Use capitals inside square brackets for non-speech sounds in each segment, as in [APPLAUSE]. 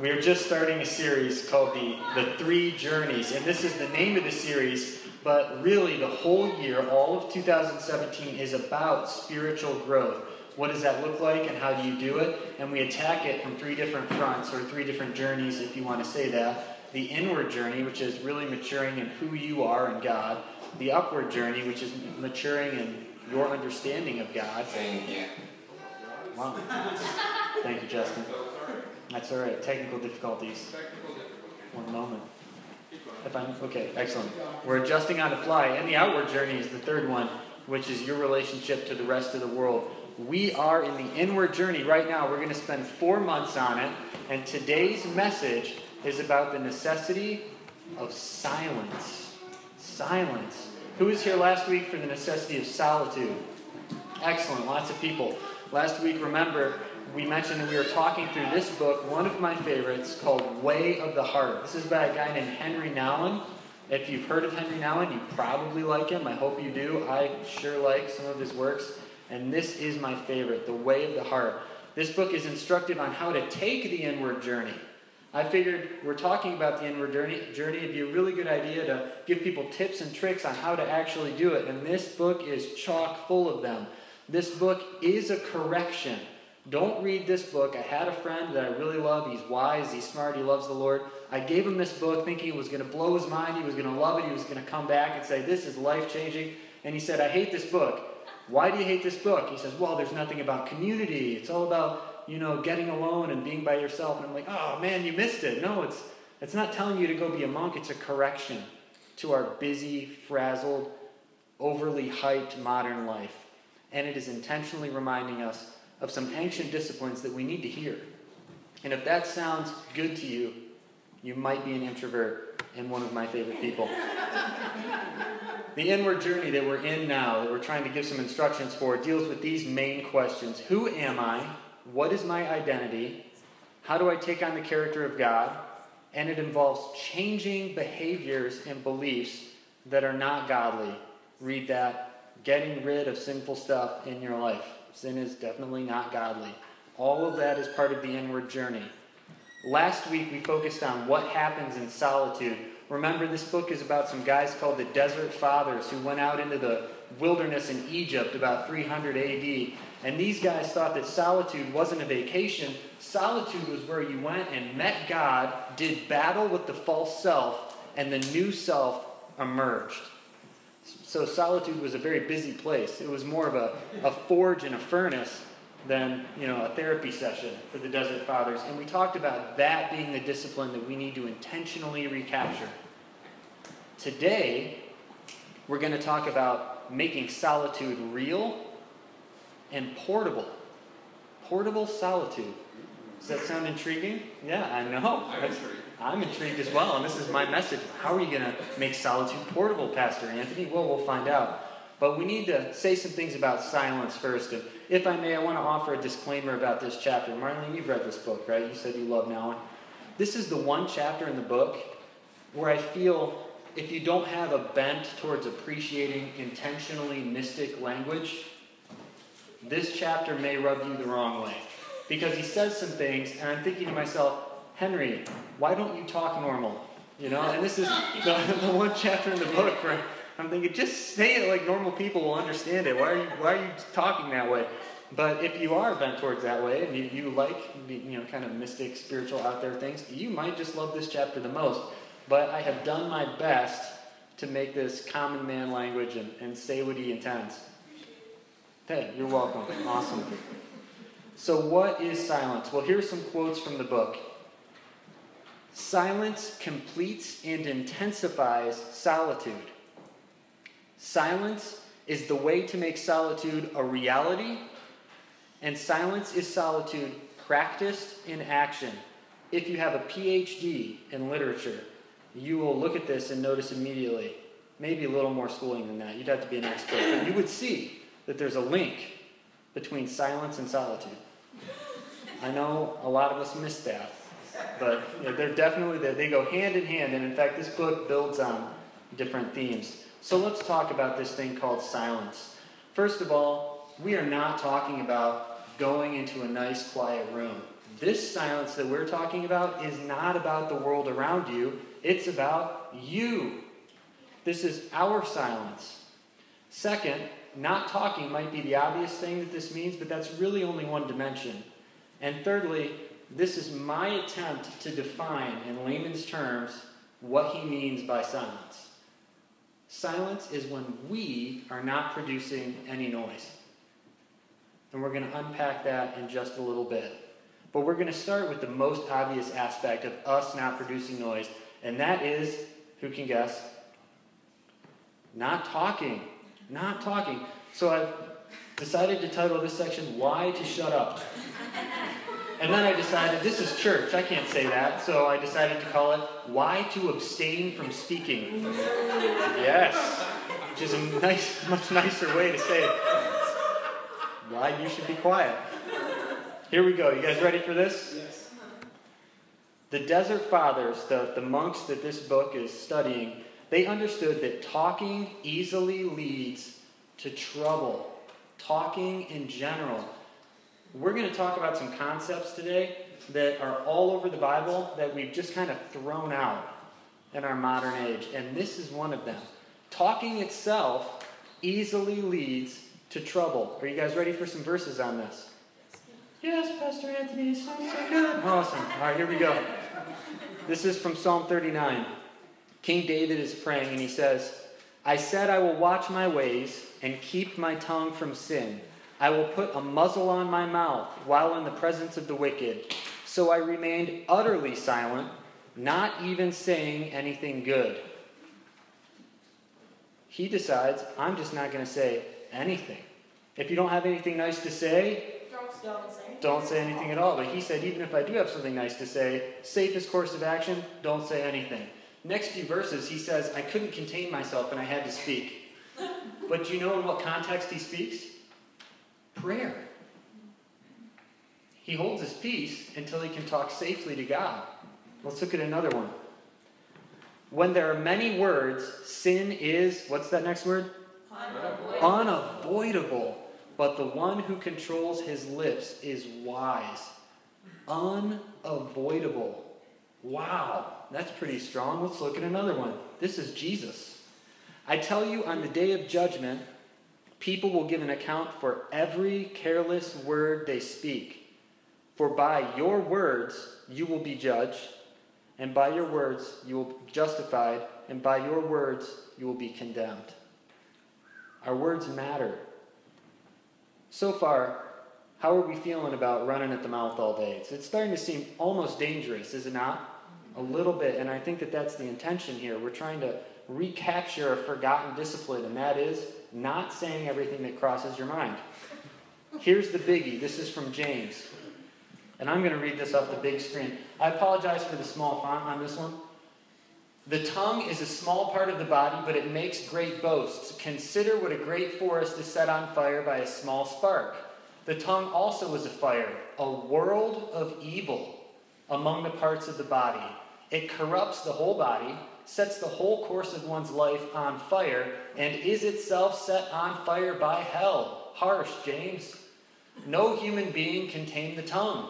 We're just starting a series called the, the Three Journeys, and this is the name of the series, but really the whole year, all of 2017, is about spiritual growth. What does that look like, and how do you do it? And we attack it from three different fronts, or three different journeys, if you want to say that. The inward journey, which is really maturing in who you are in God. The upward journey, which is maturing in your understanding of God. Thank you. Wow. [LAUGHS] Thank you, Justin. That's all right. Technical difficulties. One moment. If I'm okay, excellent. We're adjusting on the fly, and the outward journey is the third one, which is your relationship to the rest of the world. We are in the inward journey right now. We're going to spend four months on it, and today's message is about the necessity of silence. Silence. Who was here last week for the necessity of solitude? Excellent, lots of people. Last week, remember, we mentioned that we were talking through this book, one of my favorites, called Way of the Heart. This is by a guy named Henry Nouwen. If you've heard of Henry Nouwen, you probably like him. I hope you do. I sure like some of his works. And this is my favorite, The Way of the Heart. This book is instructive on how to take the inward journey. I figured we're talking about the inward journey. Journey it'd be a really good idea to give people tips and tricks on how to actually do it. And this book is chock full of them. This book is a correction don't read this book. I had a friend that I really love. He's wise, he's smart, he loves the Lord. I gave him this book thinking it was going to blow his mind, he was going to love it, he was going to come back and say, This is life changing. And he said, I hate this book. Why do you hate this book? He says, Well, there's nothing about community. It's all about, you know, getting alone and being by yourself. And I'm like, Oh man, you missed it. No, it's it's not telling you to go be a monk, it's a correction to our busy, frazzled, overly hyped modern life. And it is intentionally reminding us of some ancient disciplines that we need to hear. And if that sounds good to you, you might be an introvert and one of my favorite people. the inward journey that we're in now, that we're trying to give some instructions for, deals with these main questions Who am I? What is my identity? How do I take on the character of God? And it involves changing behaviors and beliefs that are not godly. Read that. Getting rid of sinful stuff in your life. Sin is definitely not godly. All of that is part of the inward journey. Last week we focused on what happens in solitude. Remember, this book is about some guys called the Desert Fathers who went out into the wilderness in Egypt about 300 AD. And these guys thought that solitude wasn't a vacation. Solitude was where you went and met God, did battle with the false self, and the new self emerged. So solitude was a very busy place. It was more of a, a forge and a furnace than you know a therapy session for the Desert Fathers. And we talked about that being the discipline that we need to intentionally recapture. Today, we're going to talk about making solitude real and portable. Portable solitude. Does that sound intriguing? Yeah, I know. I'm intrigued as well, and this is my message. How are you going to make solitude portable, Pastor Anthony? Well, we'll find out. But we need to say some things about silence first. And if I may, I want to offer a disclaimer about this chapter. Marlene, you've read this book, right? You said you love Nouwen. This is the one chapter in the book where I feel if you don't have a bent towards appreciating intentionally mystic language, this chapter may rub you the wrong way. Because he says some things, and I'm thinking to myself, Henry, why don't you talk normal? You know, and this is the, the one chapter in the book where I'm thinking, just say it like normal people will understand it. Why are you, why are you talking that way? But if you are bent towards that way and you, you like, you know, kind of mystic, spiritual, out there things, you might just love this chapter the most. But I have done my best to make this common man language and, and say what he intends. Hey, you're welcome. Awesome. So, what is silence? Well, here's some quotes from the book. Silence completes and intensifies solitude. Silence is the way to make solitude a reality, and silence is solitude practiced in action. If you have a PhD in literature, you will look at this and notice immediately, maybe a little more schooling than that. You'd have to be an expert, but you would see that there's a link between silence and solitude. I know a lot of us miss that. But you know, they're definitely there. They go hand in hand. And in fact, this book builds on different themes. So let's talk about this thing called silence. First of all, we are not talking about going into a nice, quiet room. This silence that we're talking about is not about the world around you, it's about you. This is our silence. Second, not talking might be the obvious thing that this means, but that's really only one dimension. And thirdly, this is my attempt to define in layman's terms what he means by silence. Silence is when we are not producing any noise. And we're going to unpack that in just a little bit. But we're going to start with the most obvious aspect of us not producing noise, and that is who can guess? Not talking. Not talking. So I've decided to title this section, Why to Shut Up. And then I decided, this is church, I can't say that, so I decided to call it Why to Abstain from Speaking. Yes, which is a nice, much nicer way to say it. Why you should be quiet. Here we go. You guys ready for this? Yes. The Desert Fathers, the, the monks that this book is studying, they understood that talking easily leads to trouble. Talking in general. We're going to talk about some concepts today that are all over the Bible that we've just kind of thrown out in our modern age. And this is one of them. Talking itself easily leads to trouble. Are you guys ready for some verses on this? Yes, Pastor Anthony, sounds so good. Awesome. All right, here we go. This is from Psalm 39. King David is praying and he says, I said I will watch my ways and keep my tongue from sin. I will put a muzzle on my mouth while in the presence of the wicked. So I remained utterly silent, not even saying anything good. He decides, I'm just not going to say anything. If you don't have anything nice to say, Don't say. don't say anything at all. But he said, even if I do have something nice to say, safest course of action, don't say anything. Next few verses, he says, I couldn't contain myself and I had to speak. [LAUGHS] But do you know in what context he speaks? Prayer. He holds his peace until he can talk safely to God. Let's look at another one. When there are many words, sin is, what's that next word? Unavoidable. Unavoidable. But the one who controls his lips is wise. Unavoidable. Wow, that's pretty strong. Let's look at another one. This is Jesus. I tell you, on the day of judgment, people will give an account for every careless word they speak. For by your words you will be judged, and by your words you will be justified, and by your words you will be condemned. Our words matter. So far, how are we feeling about running at the mouth all day? It's, it's starting to seem almost dangerous, is it not? A little bit, and I think that that's the intention here. We're trying to recapture a forgotten discipline, and that is not saying everything that crosses your mind. Here's the biggie this is from James. And I'm going to read this off the big screen. I apologize for the small font on this one. The tongue is a small part of the body, but it makes great boasts. Consider what a great forest is set on fire by a small spark. The tongue also is a fire, a world of evil among the parts of the body. It corrupts the whole body, sets the whole course of one's life on fire, and is itself set on fire by hell. Harsh, James. No human being can tame the tongue.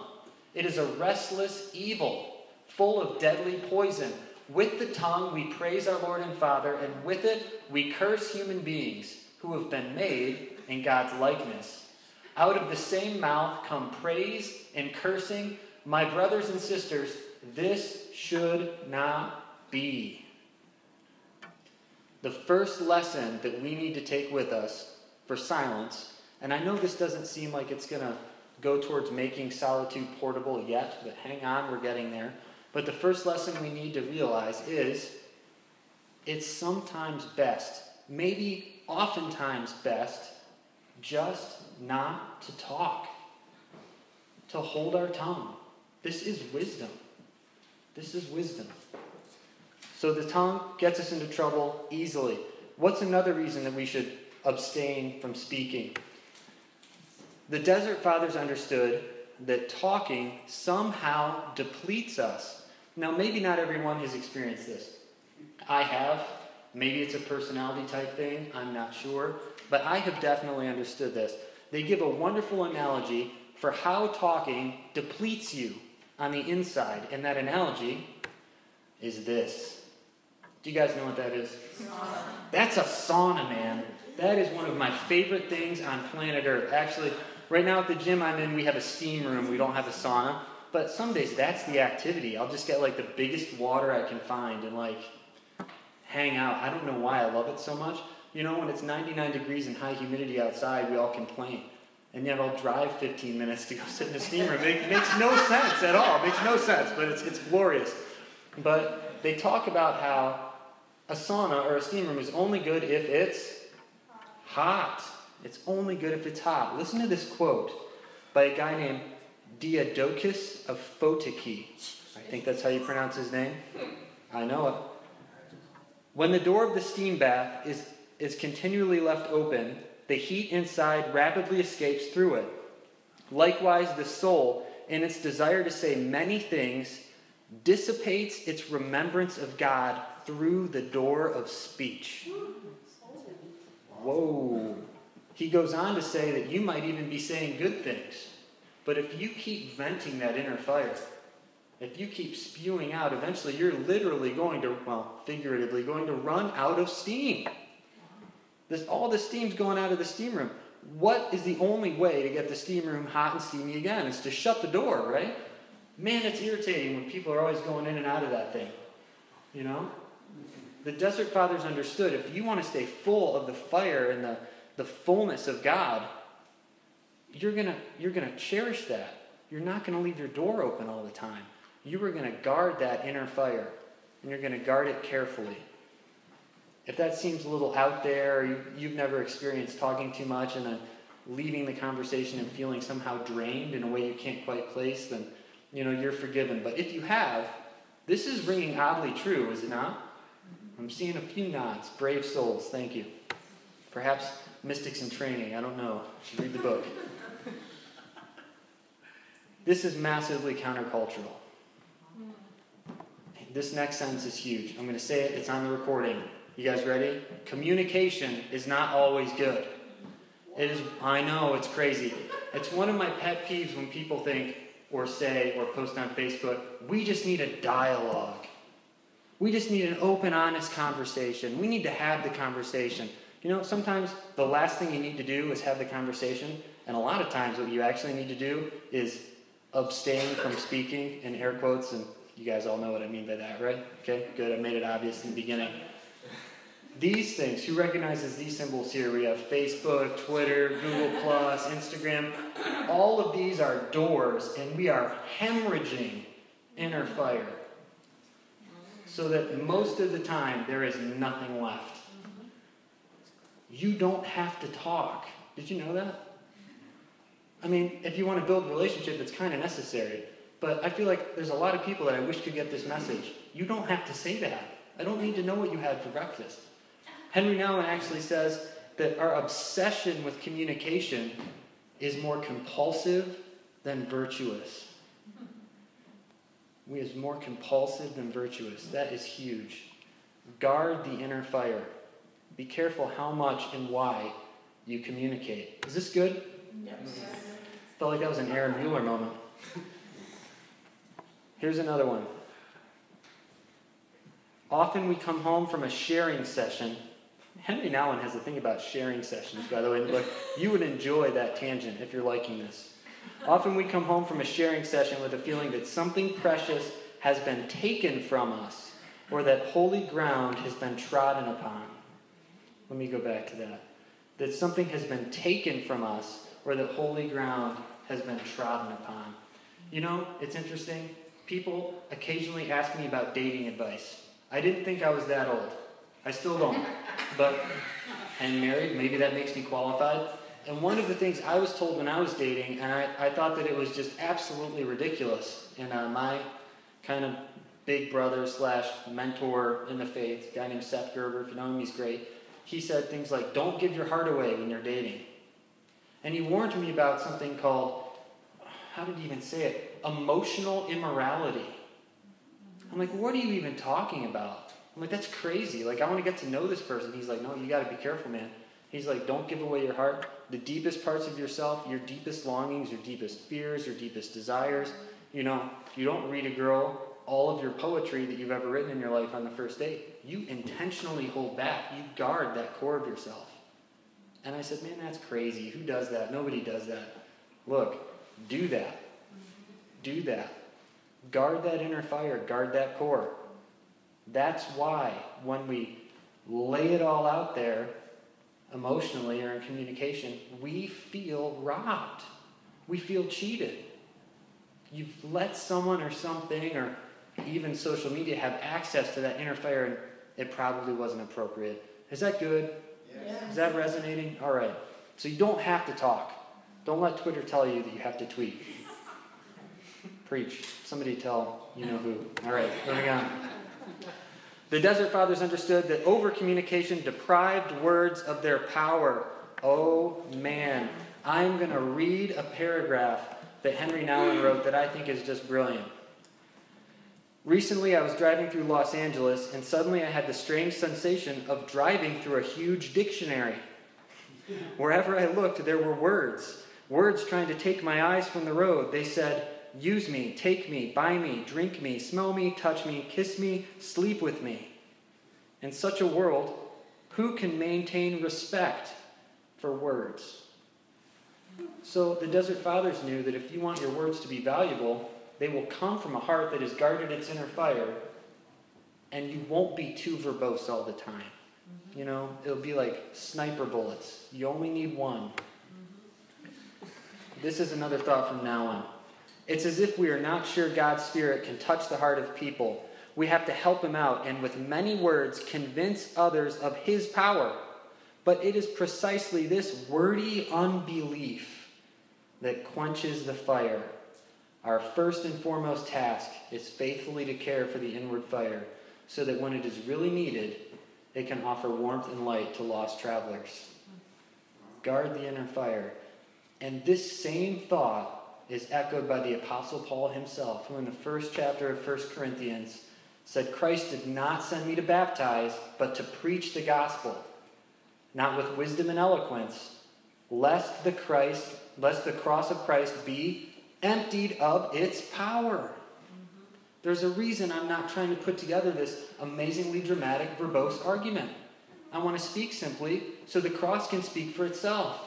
It is a restless evil, full of deadly poison. With the tongue we praise our Lord and Father, and with it we curse human beings who have been made in God's likeness. Out of the same mouth come praise and cursing. My brothers and sisters, this should not be. The first lesson that we need to take with us for silence, and I know this doesn't seem like it's going to go towards making solitude portable yet, but hang on, we're getting there. But the first lesson we need to realize is it's sometimes best, maybe oftentimes best, just not to talk, to hold our tongue. This is wisdom. This is wisdom. So the tongue gets us into trouble easily. What's another reason that we should abstain from speaking? The Desert Fathers understood that talking somehow depletes us. Now, maybe not everyone has experienced this. I have. Maybe it's a personality type thing. I'm not sure. But I have definitely understood this. They give a wonderful analogy for how talking depletes you on the inside. And that analogy is this. Do you guys know what that is? Sauna. That's a sauna, man. That is one of my favorite things on planet Earth. Actually, right now at the gym I'm in, we have a steam room. We don't have a sauna. But some days that's the activity. I'll just get like the biggest water I can find and like hang out. I don't know why I love it so much. You know, when it's 99 degrees and high humidity outside, we all complain. And yet I'll drive 15 minutes to go sit in a steam room. It makes no sense at all. It makes no sense, but it's, it's glorious. But they talk about how a sauna or a steam room is only good if it's hot. It's only good if it's hot. Listen to this quote by a guy named Diadochus of Photiki. I think that's how you pronounce his name. I know it. When the door of the steam bath is, is continually left open, the heat inside rapidly escapes through it. Likewise, the soul, in its desire to say many things, dissipates its remembrance of God through the door of speech. Whoa. He goes on to say that you might even be saying good things. But if you keep venting that inner fire, if you keep spewing out, eventually you're literally going to, well, figuratively, going to run out of steam. This, all the steam's going out of the steam room. What is the only way to get the steam room hot and steamy again? It's to shut the door, right? Man, it's irritating when people are always going in and out of that thing. You know? The Desert Fathers understood if you want to stay full of the fire and the, the fullness of God, you're gonna you're gonna cherish that. You're not gonna leave your door open all the time. You are gonna guard that inner fire, and you're gonna guard it carefully. If that seems a little out there, you've never experienced talking too much and then leaving the conversation and feeling somehow drained in a way you can't quite place, then you know you're forgiven. But if you have, this is ringing oddly true, is it not? I'm seeing a few nods. Brave souls, thank you. Perhaps mystics in training, I don't know. Should read the book. This is massively countercultural. This next sentence is huge. I'm going to say it, it's on the recording. You guys ready? Communication is not always good. It is, I know, it's crazy. It's one of my pet peeves when people think or say or post on Facebook, we just need a dialogue. We just need an open, honest conversation. We need to have the conversation. You know, sometimes the last thing you need to do is have the conversation, and a lot of times what you actually need to do is abstain from speaking in air quotes, and you guys all know what I mean by that, right? Okay, good. I made it obvious in the beginning. These things, who recognizes these symbols here? We have Facebook, Twitter, Google Plus, Instagram. All of these are doors, and we are hemorrhaging inner fire. So that most of the time there is nothing left. You don't have to talk. Did you know that? I mean, if you want to build a relationship, it's kind of necessary. But I feel like there's a lot of people that I wish could get this message. You don't have to say that. I don't need to know what you had for breakfast. Henry Nouwen actually says that our obsession with communication is more compulsive than virtuous. We is more compulsive than virtuous. That is huge. Guard the inner fire. Be careful how much and why you communicate. Is this good? Yes. Felt like that was an Aaron Mueller moment. [LAUGHS] Here's another one. Often we come home from a sharing session. Henry Nouwen has a thing about sharing sessions, by the way. Look, you would enjoy that tangent if you're liking this. Often we come home from a sharing session with a feeling that something precious has been taken from us or that holy ground has been trodden upon. Let me go back to that. That something has been taken from us or that holy ground has been trodden upon. You know, it's interesting. People occasionally ask me about dating advice. I didn't think I was that old. I still don't. But I'm married. Maybe that makes me qualified. And one of the things I was told when I was dating, and I, I thought that it was just absolutely ridiculous. And uh, my kind of big brother slash mentor in the faith, guy named Seth Gerber, if you know him, he's great. He said things like, don't give your heart away when you're dating. And he warned me about something called, how did he even say it? Emotional immorality. I'm like, what are you even talking about? I'm like, that's crazy. Like, I want to get to know this person. He's like, no, you got to be careful, man. He's like, don't give away your heart. The deepest parts of yourself, your deepest longings, your deepest fears, your deepest desires. You know, you don't read a girl all of your poetry that you've ever written in your life on the first date. You intentionally hold back, you guard that core of yourself. And I said, Man, that's crazy. Who does that? Nobody does that. Look, do that. Do that. Guard that inner fire, guard that core. That's why when we lay it all out there emotionally or in communication, we feel robbed. We feel cheated. You've let someone or something or even social media have access to that inner fire and it probably wasn't appropriate. Is that good? Yes. Is that resonating? All right. So you don't have to talk. Don't let Twitter tell you that you have to tweet. Preach. Somebody tell you know who. All right, moving on. The Desert Fathers understood that over communication deprived words of their power. Oh man. I'm going to read a paragraph that Henry Nouwen wrote that I think is just brilliant. Recently, I was driving through Los Angeles, and suddenly I had the strange sensation of driving through a huge dictionary. Wherever I looked, there were words. Words trying to take my eyes from the road. They said, Use me, take me, buy me, drink me, smell me, touch me, kiss me, sleep with me. In such a world, who can maintain respect for words? So the Desert Fathers knew that if you want your words to be valuable, they will come from a heart that has guarded its inner fire, and you won't be too verbose all the time. Mm-hmm. You know, it'll be like sniper bullets. You only need one. Mm-hmm. This is another thought from Nouwen. It's as if we are not sure God's Spirit can touch the heart of people. We have to help Him out and with many words convince others of His power. But it is precisely this wordy unbelief that quenches the fire. Our first and foremost task is faithfully to care for the inward fire so that when it is really needed, it can offer warmth and light to lost travelers. Guard the inner fire. And this same thought is echoed by the Apostle Paul himself, who in the first chapter of 1 Corinthians said, Christ did not send me to baptize, but to preach the gospel, not with wisdom and eloquence, lest the Christ, lest the cross of Christ be emptied of its power. There's a reason I'm not trying to put together this amazingly dramatic, verbose argument. I want to speak simply so the cross can speak for itself.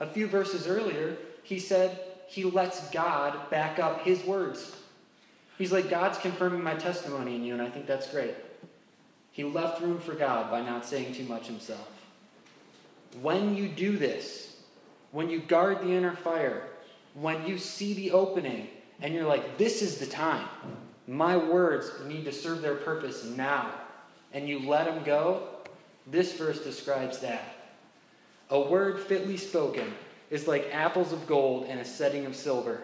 A few verses earlier, he said, he lets God back up his words. He's like, God's confirming my testimony in you, and I think that's great. He left room for God by not saying too much himself. When you do this, when you guard the inner fire, when you see the opening, and you're like, this is the time, my words need to serve their purpose now, and you let them go, this verse describes that. A word fitly spoken is like apples of gold in a setting of silver.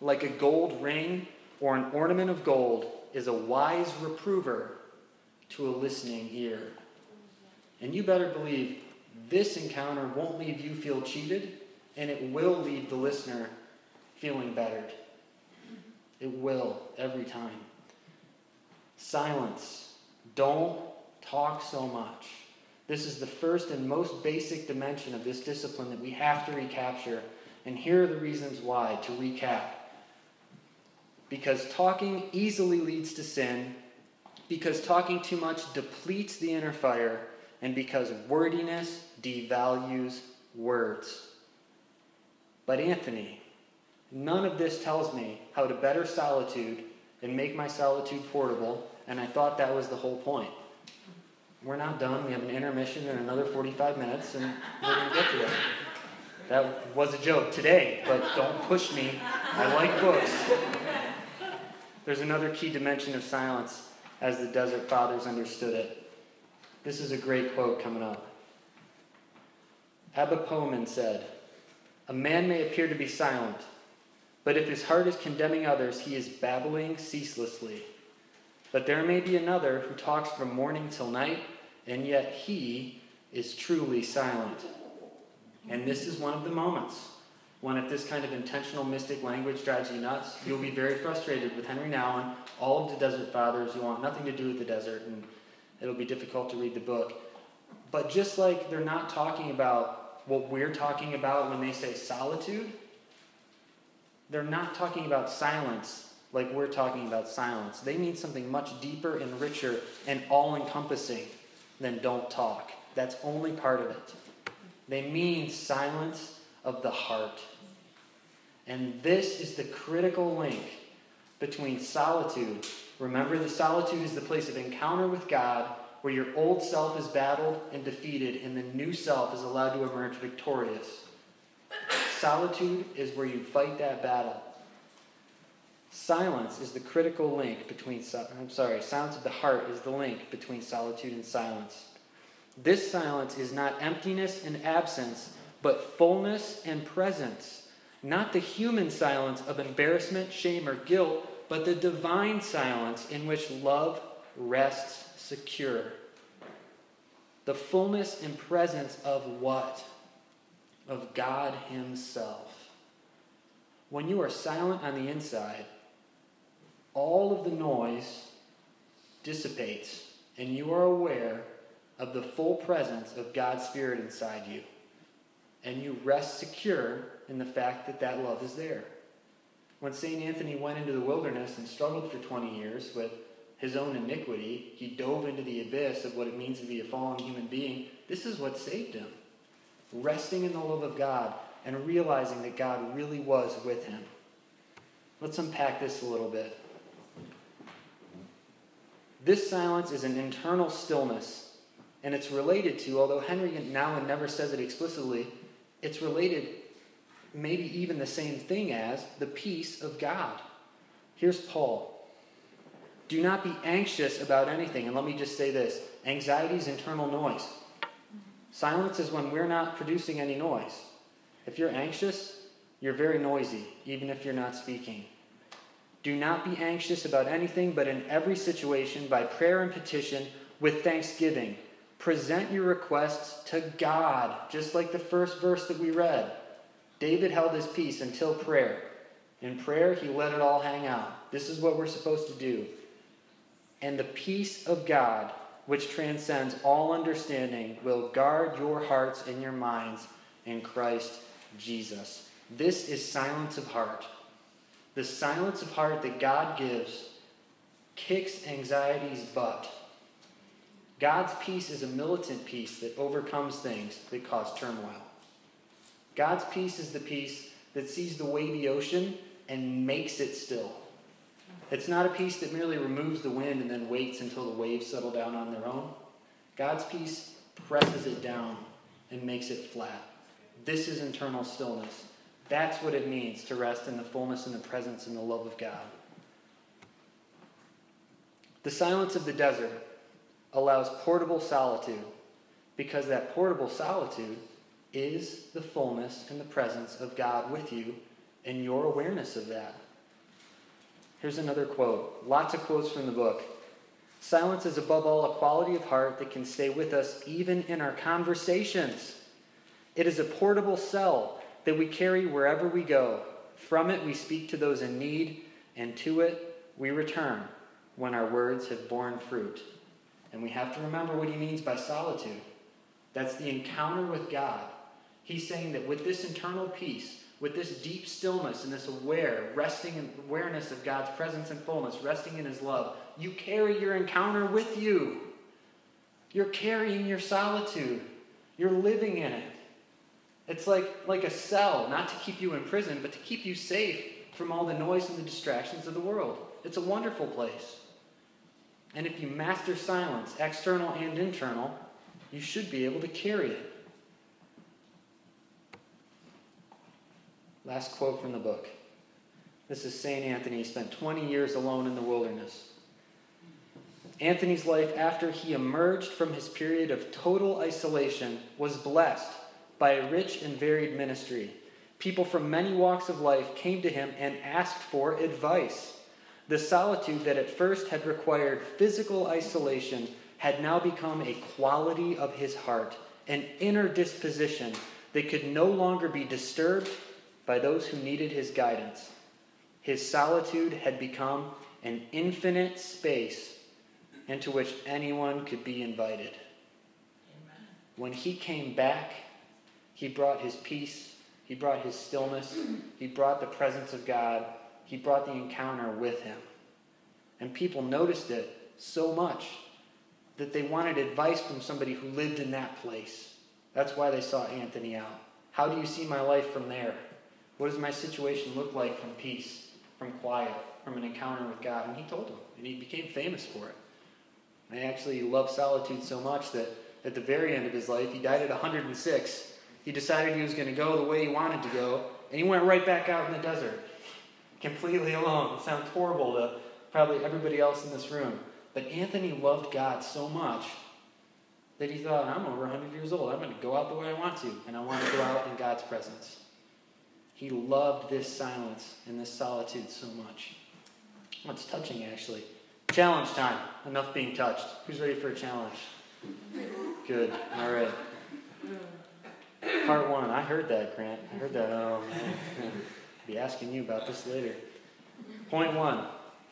Like a gold ring or an ornament of gold is a wise reprover to a listening ear. And you better believe this encounter won't leave you feel cheated, and it will leave the listener feeling bettered. It will, every time. Silence. Don't talk so much. This is the first and most basic dimension of this discipline that we have to recapture. And here are the reasons why to recap. Because talking easily leads to sin, because talking too much depletes the inner fire, and because wordiness devalues words. But, Anthony, none of this tells me how to better solitude and make my solitude portable, and I thought that was the whole point. We're not done. We have an intermission in another 45 minutes, and we're going to get to that. That was a joke today, but don't push me. I like books. There's another key dimension of silence as the Desert Fathers understood it. This is a great quote coming up. Abba Poemen said, A man may appear to be silent, but if his heart is condemning others, he is babbling ceaselessly. But there may be another who talks from morning till night, and yet he is truly silent. And this is one of the moments when, if this kind of intentional mystic language drives you nuts, you'll be very frustrated with Henry Nouwen, all of the Desert Fathers. You want nothing to do with the desert, and it'll be difficult to read the book. But just like they're not talking about what we're talking about when they say solitude, they're not talking about silence like we're talking about silence. They mean something much deeper and richer and all encompassing than don't talk. That's only part of it. They mean silence of the heart. And this is the critical link between solitude. Remember, the solitude is the place of encounter with God where your old self is battled and defeated, and the new self is allowed to emerge victorious. Solitude is where you fight that battle. Silence is the critical link between, I'm sorry, silence of the heart is the link between solitude and silence. This silence is not emptiness and absence, but fullness and presence. Not the human silence of embarrassment, shame, or guilt, but the divine silence in which love rests secure. The fullness and presence of what? Of God Himself. When you are silent on the inside, all of the noise dissipates, and you are aware of the full presence of God's Spirit inside you. And you rest secure in the fact that that love is there. When St. Anthony went into the wilderness and struggled for 20 years with his own iniquity, he dove into the abyss of what it means to be a fallen human being. This is what saved him. Resting in the love of God and realizing that God really was with him. Let's unpack this a little bit. This silence is an internal stillness, and it's related to, although Henry Nouwen never says it explicitly, it's related, maybe even the same thing as, the peace of God. Here's Paul. Do not be anxious about anything. And let me just say this anxiety is internal noise. Silence is when we're not producing any noise. If you're anxious, you're very noisy, even if you're not speaking. Do not be anxious about anything, but in every situation, by prayer and petition, with thanksgiving, present your requests to God, just like the first verse that we read. David held his peace until prayer. In prayer, he let it all hang out. This is what we're supposed to do and the peace of God, which transcends all understanding, will guard your hearts and your minds in Christ Jesus. This is silence of heart. The silence of heart that God gives kicks anxiety's butt. God's peace is a militant peace that overcomes things that cause turmoil. God's peace is the peace that sees the wavy ocean and makes it still. It's not a peace that merely removes the wind and then waits until the waves settle down on their own. God's peace presses it down and makes it flat. This is internal stillness. That's what it means to rest in the fullness and the presence and the love of God. The silence of the desert allows portable solitude because that portable solitude is the fullness and the presence of God with you and your awareness of that. Here's another quote. Lots of quotes from the book. Silence is above all a quality of heart that can stay with us even in our conversations. It is a portable cell that we carry wherever we go. From it, we speak to those in need, and to it, we return when our words have borne fruit. And we have to remember what he means by solitude. That's the encounter with God. He's saying that with this internal peace, with this deep stillness and this aware, resting in awareness of God's presence and fullness, resting in His love, you carry your encounter with you. You're carrying your solitude. You're living in it. It's like, like a cell, not to keep you in prison, but to keep you safe from all the noise and the distractions of the world. It's a wonderful place. And if you master silence, external and internal, you should be able to carry it. Last quote from the book. This is St. Anthony. He spent 20 years alone in the wilderness. Anthony's life after he emerged from his period of total isolation was blessed by a rich and varied ministry. People from many walks of life came to him and asked for advice. The solitude that at first had required physical isolation had now become a quality of his heart, an inner disposition that could no longer be disturbed by those who needed his guidance. His solitude had become an infinite space into which anyone could be invited. Amen. When he came back, He brought his peace, he brought his stillness, he brought the presence of God, he brought the encounter with him. And people noticed it so much that they wanted advice from somebody who lived in that place. That's why they sought Anthony out. How do you see my life from there? What does my situation look like from peace, from quiet, from an encounter with God? And he told them, and he became famous for it. I actually loved solitude so much that at the very end of his life, he died at 106. He decided he was going to go the way he wanted to go, and he went right back out in the desert, completely alone. It sounds horrible to probably everybody else in this room. But Anthony loved God so much that he thought, I'm over 100 years old. I'm going to go out the way I want to, and I want to go out in God's presence. He loved this silence and this solitude so much. What's touching, actually. Challenge time. Enough being touched. Who's ready for a challenge? Good. All right. Heard that, Grant. I heard that. Oh, man. I'll be asking you about this later. Point one.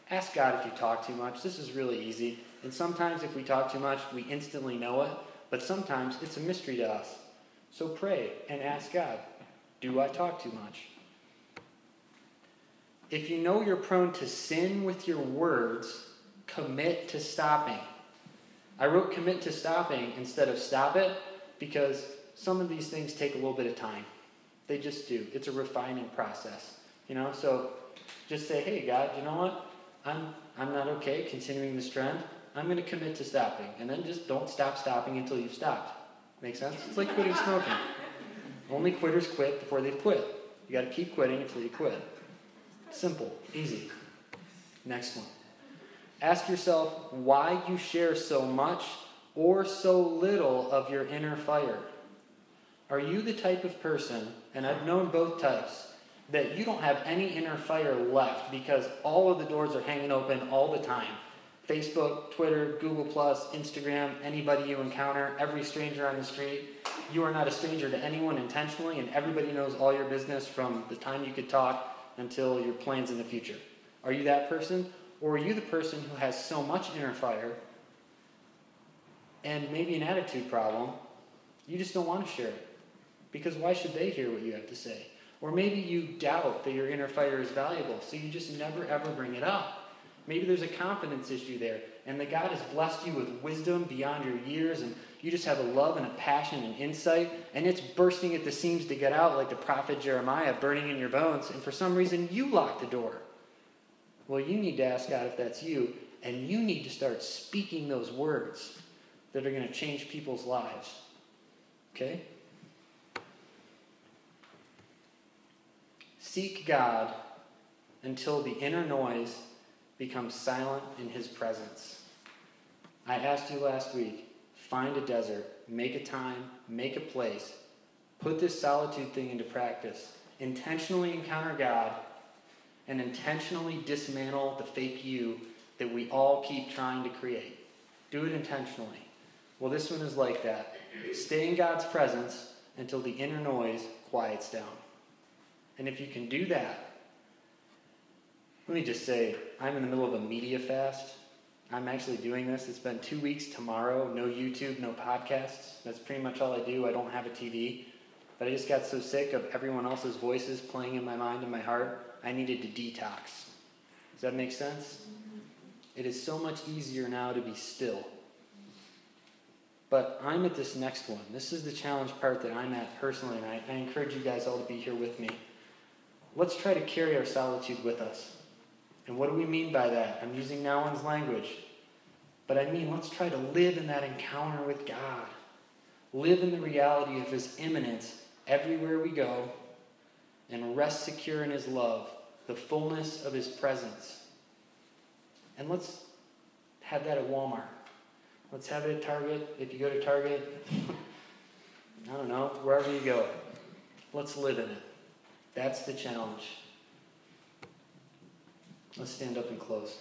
Ask God if you talk too much. This is really easy. And sometimes, if we talk too much, we instantly know it. But sometimes it's a mystery to us. So pray and ask God Do I talk too much? If you know you're prone to sin with your words, commit to stopping. I wrote commit to stopping instead of stop it because some of these things take a little bit of time. They just do. It's a refining process. You know, so just say, hey, God, you know what? I'm, I'm not okay continuing this trend. I'm going to commit to stopping. And then just don't stop stopping until you've stopped. Make sense? It's like quitting smoking. Only quitters quit before they've quit. You got to keep quitting until you quit. Simple, easy. Next one. Ask yourself why you share so much or so little of your inner fire. Are you the type of person, and I've known both types, that you don't have any inner fire left because all of the doors are hanging open all the time? Facebook, Twitter, Google, Instagram, anybody you encounter, every stranger on the street. You are not a stranger to anyone intentionally, and everybody knows all your business from the time you could talk until your plans in the future. Are you that person? Or are you the person who has so much inner fire and maybe an attitude problem, you just don't want to share it? Because why should they hear what you have to say? Or maybe you doubt that your inner fire is valuable, so you just never ever bring it up. Maybe there's a confidence issue there, and that God has blessed you with wisdom beyond your years, and you just have a love and a passion and insight, and it's bursting at the seams to get out like the prophet Jeremiah, burning in your bones, and for some reason you lock the door. Well, you need to ask God if that's you, and you need to start speaking those words that are going to change people's lives. Okay? Seek God until the inner noise becomes silent in His presence. I asked you last week find a desert, make a time, make a place, put this solitude thing into practice, intentionally encounter God, and intentionally dismantle the fake you that we all keep trying to create. Do it intentionally. Well, this one is like that. Stay in God's presence until the inner noise quiets down. And if you can do that, let me just say, I'm in the middle of a media fast. I'm actually doing this. It's been two weeks tomorrow, no YouTube, no podcasts. That's pretty much all I do. I don't have a TV. But I just got so sick of everyone else's voices playing in my mind and my heart I needed to detox. Does that make sense? It is so much easier now to be still. But I'm at this next one. This is the challenge part that I'm at personally, and I, I encourage you guys all to be here with me. Let's try to carry our solitude with us. And what do we mean by that? I'm using Nouwen's language. But I mean, let's try to live in that encounter with God. Live in the reality of His immanence everywhere we go and rest secure in his love, the fullness of his presence. And let's have that at Walmart. Let's have it at Target. If you go to Target, [LAUGHS] I don't know, wherever you go, let's live in it. That's the challenge. Let's stand up and close.